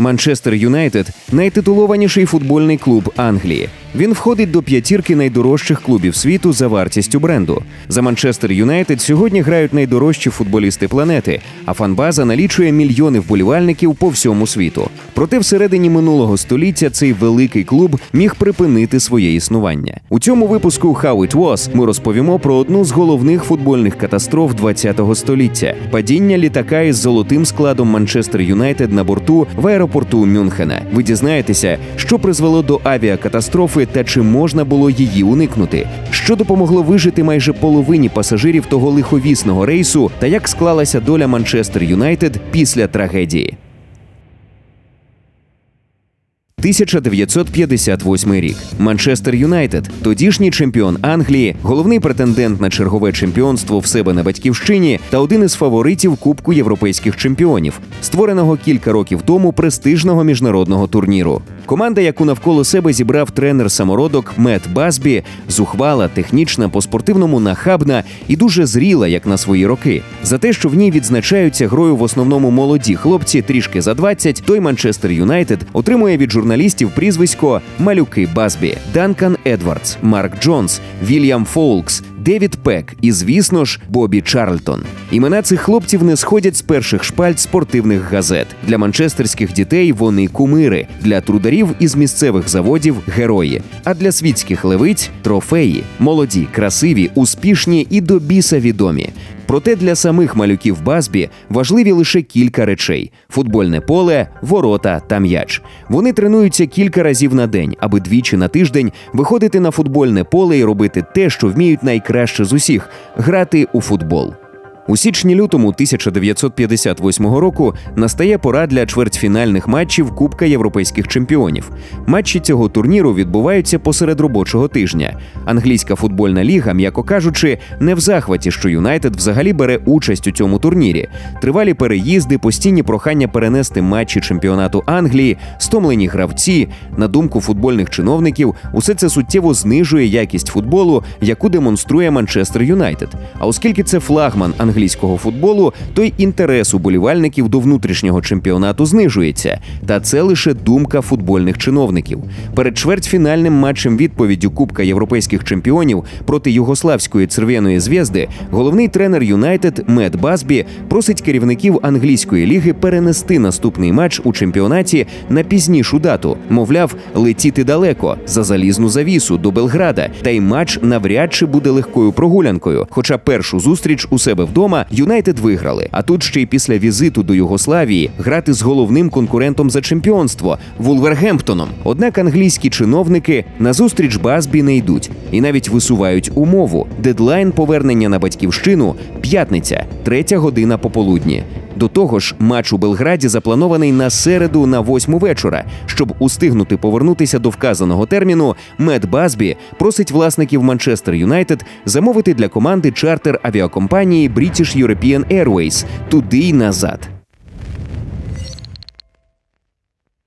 Манчестер Юнайтед найтитулованіший футбольний клуб Англії. Він входить до п'ятірки найдорожчих клубів світу за вартістю бренду. За Манчестер Юнайтед сьогодні грають найдорожчі футболісти планети, а фанбаза налічує мільйони вболівальників по всьому світу. Проте всередині минулого століття цей великий клуб міг припинити своє існування. У цьому випуску How It Was ми розповімо про одну з головних футбольних катастроф ХХ століття падіння літака із золотим складом Манчестер Юнайтед на борту в аеропорту Мюнхена. Ви дізнаєтеся, що призвело до авіакатастрофи та чи можна було її уникнути, що допомогло вижити майже половині пасажирів того лиховісного рейсу, та як склалася доля Манчестер Юнайтед після трагедії. 1958 рік. Манчестер Юнайтед, тодішній чемпіон Англії, головний претендент на чергове чемпіонство в себе на батьківщині та один із фаворитів Кубку європейських чемпіонів, створеного кілька років тому престижного міжнародного турніру. Команда, яку навколо себе зібрав тренер самородок Мет Басбі, зухвала, технічна, по-спортивному нахабна і дуже зріла, як на свої роки. За те, що в ній відзначаються грою в основному молоді хлопці, трішки за 20, той Манчестер Юнайтед отримує від журналістів прізвисько Малюки Басбі, Данкан Едвардс, Марк Джонс, Вільям Фолкс, Девід Пек і, звісно ж, Бобі Чарльтон. Імена цих хлопців не сходять з перших шпальт спортивних газет. Для манчестерських дітей вони кумири, для трударів із місцевих заводів герої. А для світських левиць трофеї, молоді, красиві, успішні і до біса відомі. Проте для самих малюків Базбі важливі лише кілька речей: футбольне поле, ворота та м'яч. Вони тренуються кілька разів на день, аби двічі на тиждень виходити на футбольне поле і робити те, що вміють найкраще з усіх грати у футбол. У січні-лютому 1958 року настає пора для чвертьфінальних матчів Кубка європейських чемпіонів. Матчі цього турніру відбуваються посеред робочого тижня. Англійська футбольна ліга, м'яко кажучи, не в захваті, що Юнайтед взагалі бере участь у цьому турнірі. Тривалі переїзди, постійні прохання перенести матчі чемпіонату Англії, стомлені гравці. На думку футбольних чиновників, усе це суттєво знижує якість футболу, яку демонструє Манчестер Юнайтед. А оскільки це флагман англійського футболу, то й інтерес уболівальників до внутрішнього чемпіонату знижується. Та це лише думка футбольних чиновників. Перед чвертьфінальним матчем відповіддю Кубка європейських чемпіонів проти югославської церв'яної зв'язди головний тренер Юнайтед Мед Басбі просить керівників англійської ліги перенести наступний матч у чемпіонаті на пізнішу дату. Мовляв, летіти далеко за залізну завісу до Белграда, та й матч навряд чи буде легкою прогулянкою. Хоча першу зустріч у себе вдома Юнайтед виграли. А тут ще й після візиту до Югославії грати з головним конкурентом за чемпіонство Вулвергемптоном. Однак англійські чиновники на зустріч Базбі не йдуть і навіть висувають умову. Дедлайн повернення на батьківщину п'ятниця, третя година пополудні. До того ж, матч у Белграді запланований на середу на восьму вечора. Щоб устигнути повернутися до вказаного терміну, Мед Базбі просить власників Манчестер Юнайтед замовити для команди чартер авіакомпанії British European Airways туди й назад.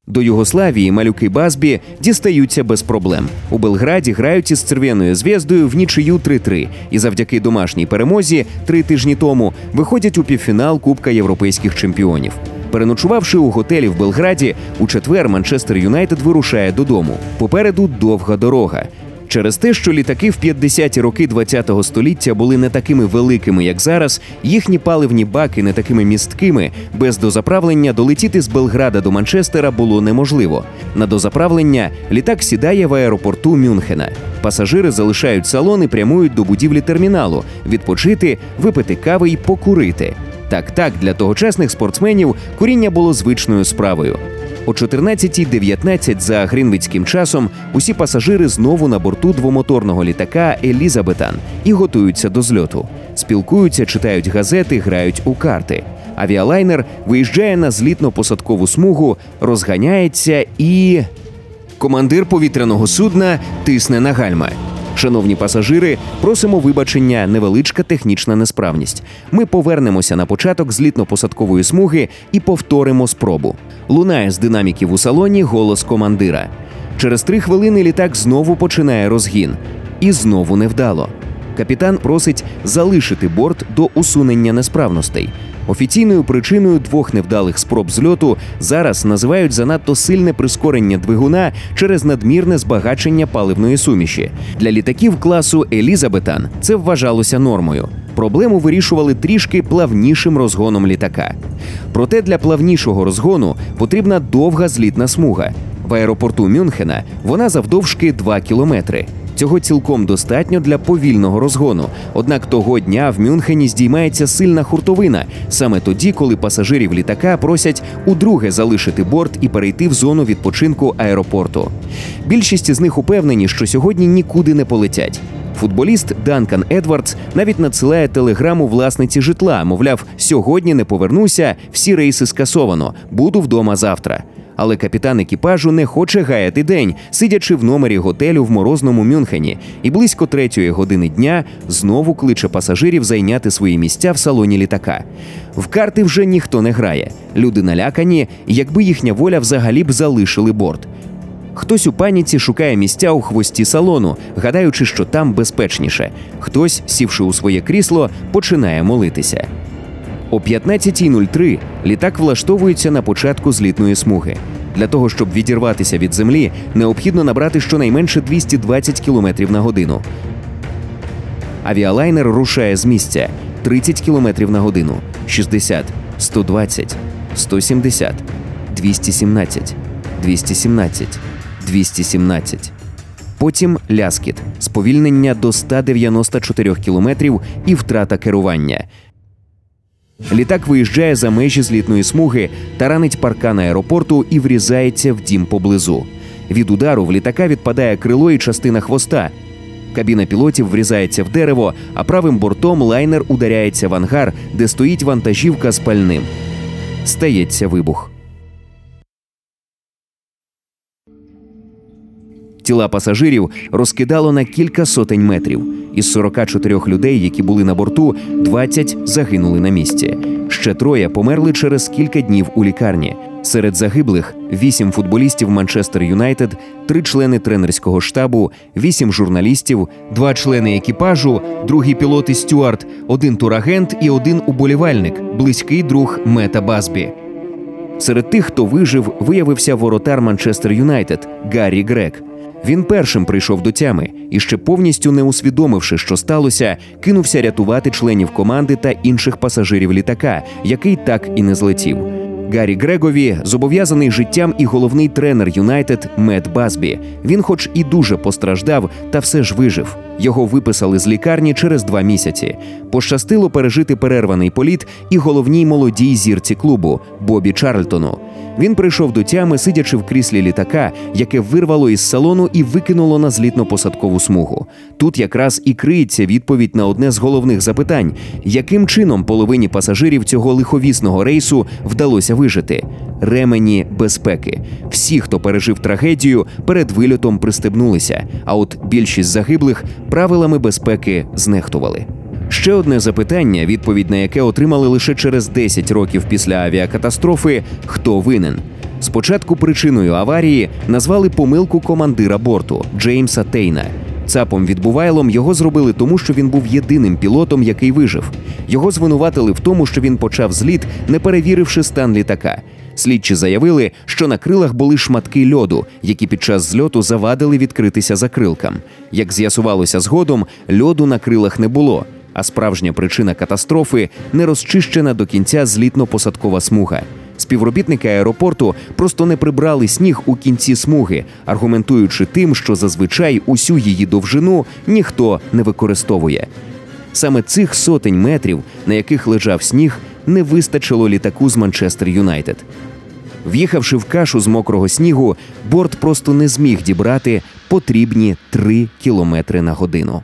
До Югославії малюки Базбі дістаються без проблем. У Белграді грають із червоною зв'яздою в нічию 3-3 і завдяки домашній перемозі три тижні тому виходять у півфінал Кубка європейських чемпіонів. Переночувавши у готелі в Белграді, у четвер Манчестер Юнайтед вирушає додому. Попереду довга дорога. Через те, що літаки в 50-ті роки ХХ століття були не такими великими, як зараз, їхні паливні баки не такими місткими, без дозаправлення долетіти з Белграда до Манчестера було неможливо. На дозаправлення літак сідає в аеропорту Мюнхена. Пасажири залишають салон і прямують до будівлі терміналу, відпочити, випити кави і покурити. Так, так, для тогочасних спортсменів куріння було звичною справою. О 14.19 за гринвицьким часом усі пасажири знову на борту двомоторного літака Елізабетан і готуються до зльоту. Спілкуються, читають газети, грають у карти. Авіалайнер виїжджає на злітно-посадкову смугу, розганяється і. Командир повітряного судна тисне на гальма. Шановні пасажири, просимо вибачення, невеличка технічна несправність. Ми повернемося на початок злітно-посадкової смуги і повторимо спробу. Лунає з динаміків у салоні голос командира. Через три хвилини літак знову починає розгін. І знову невдало. Капітан просить залишити борт до усунення несправностей. Офіційною причиною двох невдалих спроб зльоту зараз називають занадто сильне прискорення двигуна через надмірне збагачення паливної суміші. Для літаків класу Елізабетан це вважалося нормою. Проблему вирішували трішки плавнішим розгоном літака. Проте для плавнішого розгону потрібна довга злітна смуга. В аеропорту Мюнхена вона завдовжки 2 кілометри. Цього цілком достатньо для повільного розгону. Однак того дня в Мюнхені здіймається сильна хуртовина саме тоді, коли пасажирів літака просять удруге залишити борт і перейти в зону відпочинку аеропорту. Більшість з них упевнені, що сьогодні нікуди не полетять. Футболіст Данкан Едвардс навіть надсилає телеграму власниці житла. Мовляв, сьогодні не повернуся, всі рейси скасовано, буду вдома завтра. Але капітан екіпажу не хоче гаяти день, сидячи в номері готелю в морозному Мюнхені, і близько третьої години дня знову кличе пасажирів зайняти свої місця в салоні літака. В карти вже ніхто не грає. Люди налякані, якби їхня воля взагалі б залишили борт. Хтось у паніці шукає місця у хвості салону, гадаючи, що там безпечніше. Хтось, сівши у своє крісло, починає молитися. О 15.03 літак влаштовується на початку злітної смуги. Для того, щоб відірватися від землі, необхідно набрати щонайменше 220 км на годину. Авіалайнер рушає з місця 30 км на годину, 60, 120, 170, 217, 217, 217. Потім ляскіт, сповільнення до 194 км і втрата керування. Літак виїжджає за межі злітної смуги, таранить паркан аеропорту і врізається в дім поблизу. Від удару в літака відпадає крило і частина хвоста. Кабіна пілотів врізається в дерево, а правим бортом лайнер ударяється в ангар, де стоїть вантажівка з пальним. Стається вибух. Тіла пасажирів розкидало на кілька сотень метрів. Із 44 людей, які були на борту, 20 загинули на місці. Ще троє померли через кілька днів у лікарні. Серед загиблих вісім футболістів Манчестер Юнайтед, три члени тренерського штабу, вісім журналістів, два члени екіпажу, другий пілот і стюард, один турагент і один уболівальник, близький друг Мета Базбі. Серед тих, хто вижив, виявився воротар Манчестер Юнайтед Гаррі Грек. Він першим прийшов до тями і ще повністю не усвідомивши, що сталося, кинувся рятувати членів команди та інших пасажирів літака, який так і не злетів. Гаррі Грегові зобов'язаний життям і головний тренер Юнайтед Мед Базбі. Він, хоч і дуже постраждав, та все ж вижив. Його виписали з лікарні через два місяці. Пощастило пережити перерваний політ і головній молодій зірці клубу Бобі Чарльтону. Він прийшов до тями, сидячи в кріслі літака, яке вирвало із салону і викинуло на злітно-посадкову смугу. Тут якраз і криється відповідь на одне з головних запитань: яким чином половині пасажирів цього лиховісного рейсу вдалося вижити? Ремені безпеки. Всі, хто пережив трагедію, перед вильотом пристебнулися. А от більшість загиблих правилами безпеки знехтували. Ще одне запитання, відповідь на яке отримали лише через 10 років після авіакатастрофи: хто винен? Спочатку причиною аварії назвали помилку командира борту Джеймса Тейна. Цапом відбувайлом його зробили тому, що він був єдиним пілотом, який вижив. Його звинуватили в тому, що він почав зліт, не перевіривши стан літака. Слідчі заявили, що на крилах були шматки льоду, які під час зльоту завадили відкритися закрилкам. Як з'ясувалося згодом, льоду на крилах не було. А справжня причина катастрофи не розчищена до кінця злітно-посадкова смуга. Співробітники аеропорту просто не прибрали сніг у кінці смуги, аргументуючи тим, що зазвичай усю її довжину ніхто не використовує. Саме цих сотень метрів, на яких лежав сніг, не вистачило літаку з Манчестер Юнайтед. В'їхавши в кашу з мокрого снігу, борт просто не зміг дібрати потрібні 3 кілометри на годину.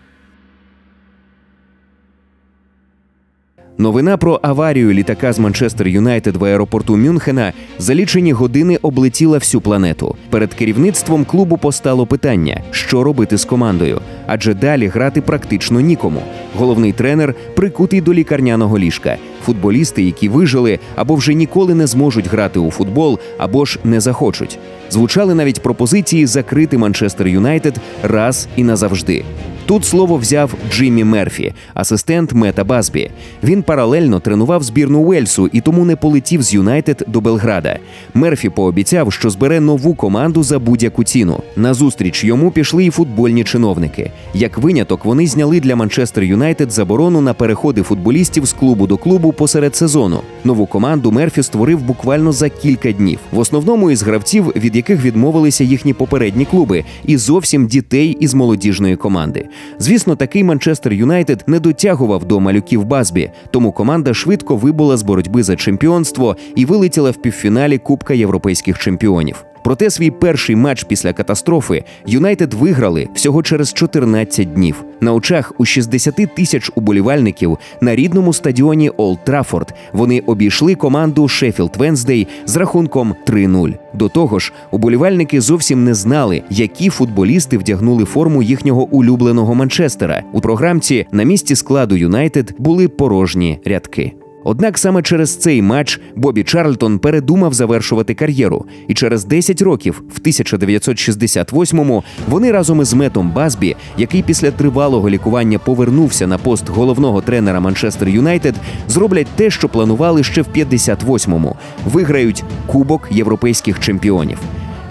Новина про аварію літака з Манчестер Юнайтед в аеропорту Мюнхена за лічені години облетіла всю планету. Перед керівництвом клубу постало питання, що робити з командою, адже далі грати практично нікому. Головний тренер прикутий до лікарняного ліжка. Футболісти, які вижили або вже ніколи не зможуть грати у футбол, або ж не захочуть. Звучали навіть пропозиції закрити Манчестер Юнайтед раз і назавжди. Тут слово взяв Джиммі Мерфі, асистент Мета Базбі. Він паралельно тренував збірну Уельсу і тому не полетів з Юнайтед до Белграда. Мерфі пообіцяв, що збере нову команду за будь-яку ціну. Назустріч йому пішли і футбольні чиновники. Як виняток, вони зняли для Манчестер Юнайтед заборону на переходи футболістів з клубу до клубу посеред сезону. Нову команду Мерфі створив буквально за кілька днів. В основному із гравців, від яких відмовилися їхні попередні клуби, і зовсім дітей із молодіжної команди. Звісно, такий Манчестер Юнайтед не дотягував до малюків Базбі, тому команда швидко вибула з боротьби за чемпіонство і вилетіла в півфіналі Кубка європейських чемпіонів. Проте свій перший матч після катастрофи Юнайтед виграли всього через 14 днів. На очах у 60 тисяч уболівальників на рідному стадіоні Олд Траффорд вони обійшли команду Шеффілд Венздей з рахунком 3-0. До того ж, уболівальники зовсім не знали, які футболісти вдягнули форму їхнього улюбленого Манчестера. У програмці на місці складу Юнайтед були порожні рядки. Однак саме через цей матч Бобі Чарльтон передумав завершувати кар'єру, і через 10 років, в 1968-му, вони разом із Метом Базбі, який після тривалого лікування повернувся на пост головного тренера Манчестер Юнайтед, зроблять те, що планували ще в 58-му – виграють Кубок європейських чемпіонів.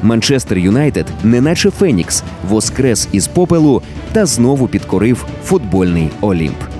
Манчестер Юнайтед, неначе Фенікс, воскрес із попелу та знову підкорив футбольний Олімп.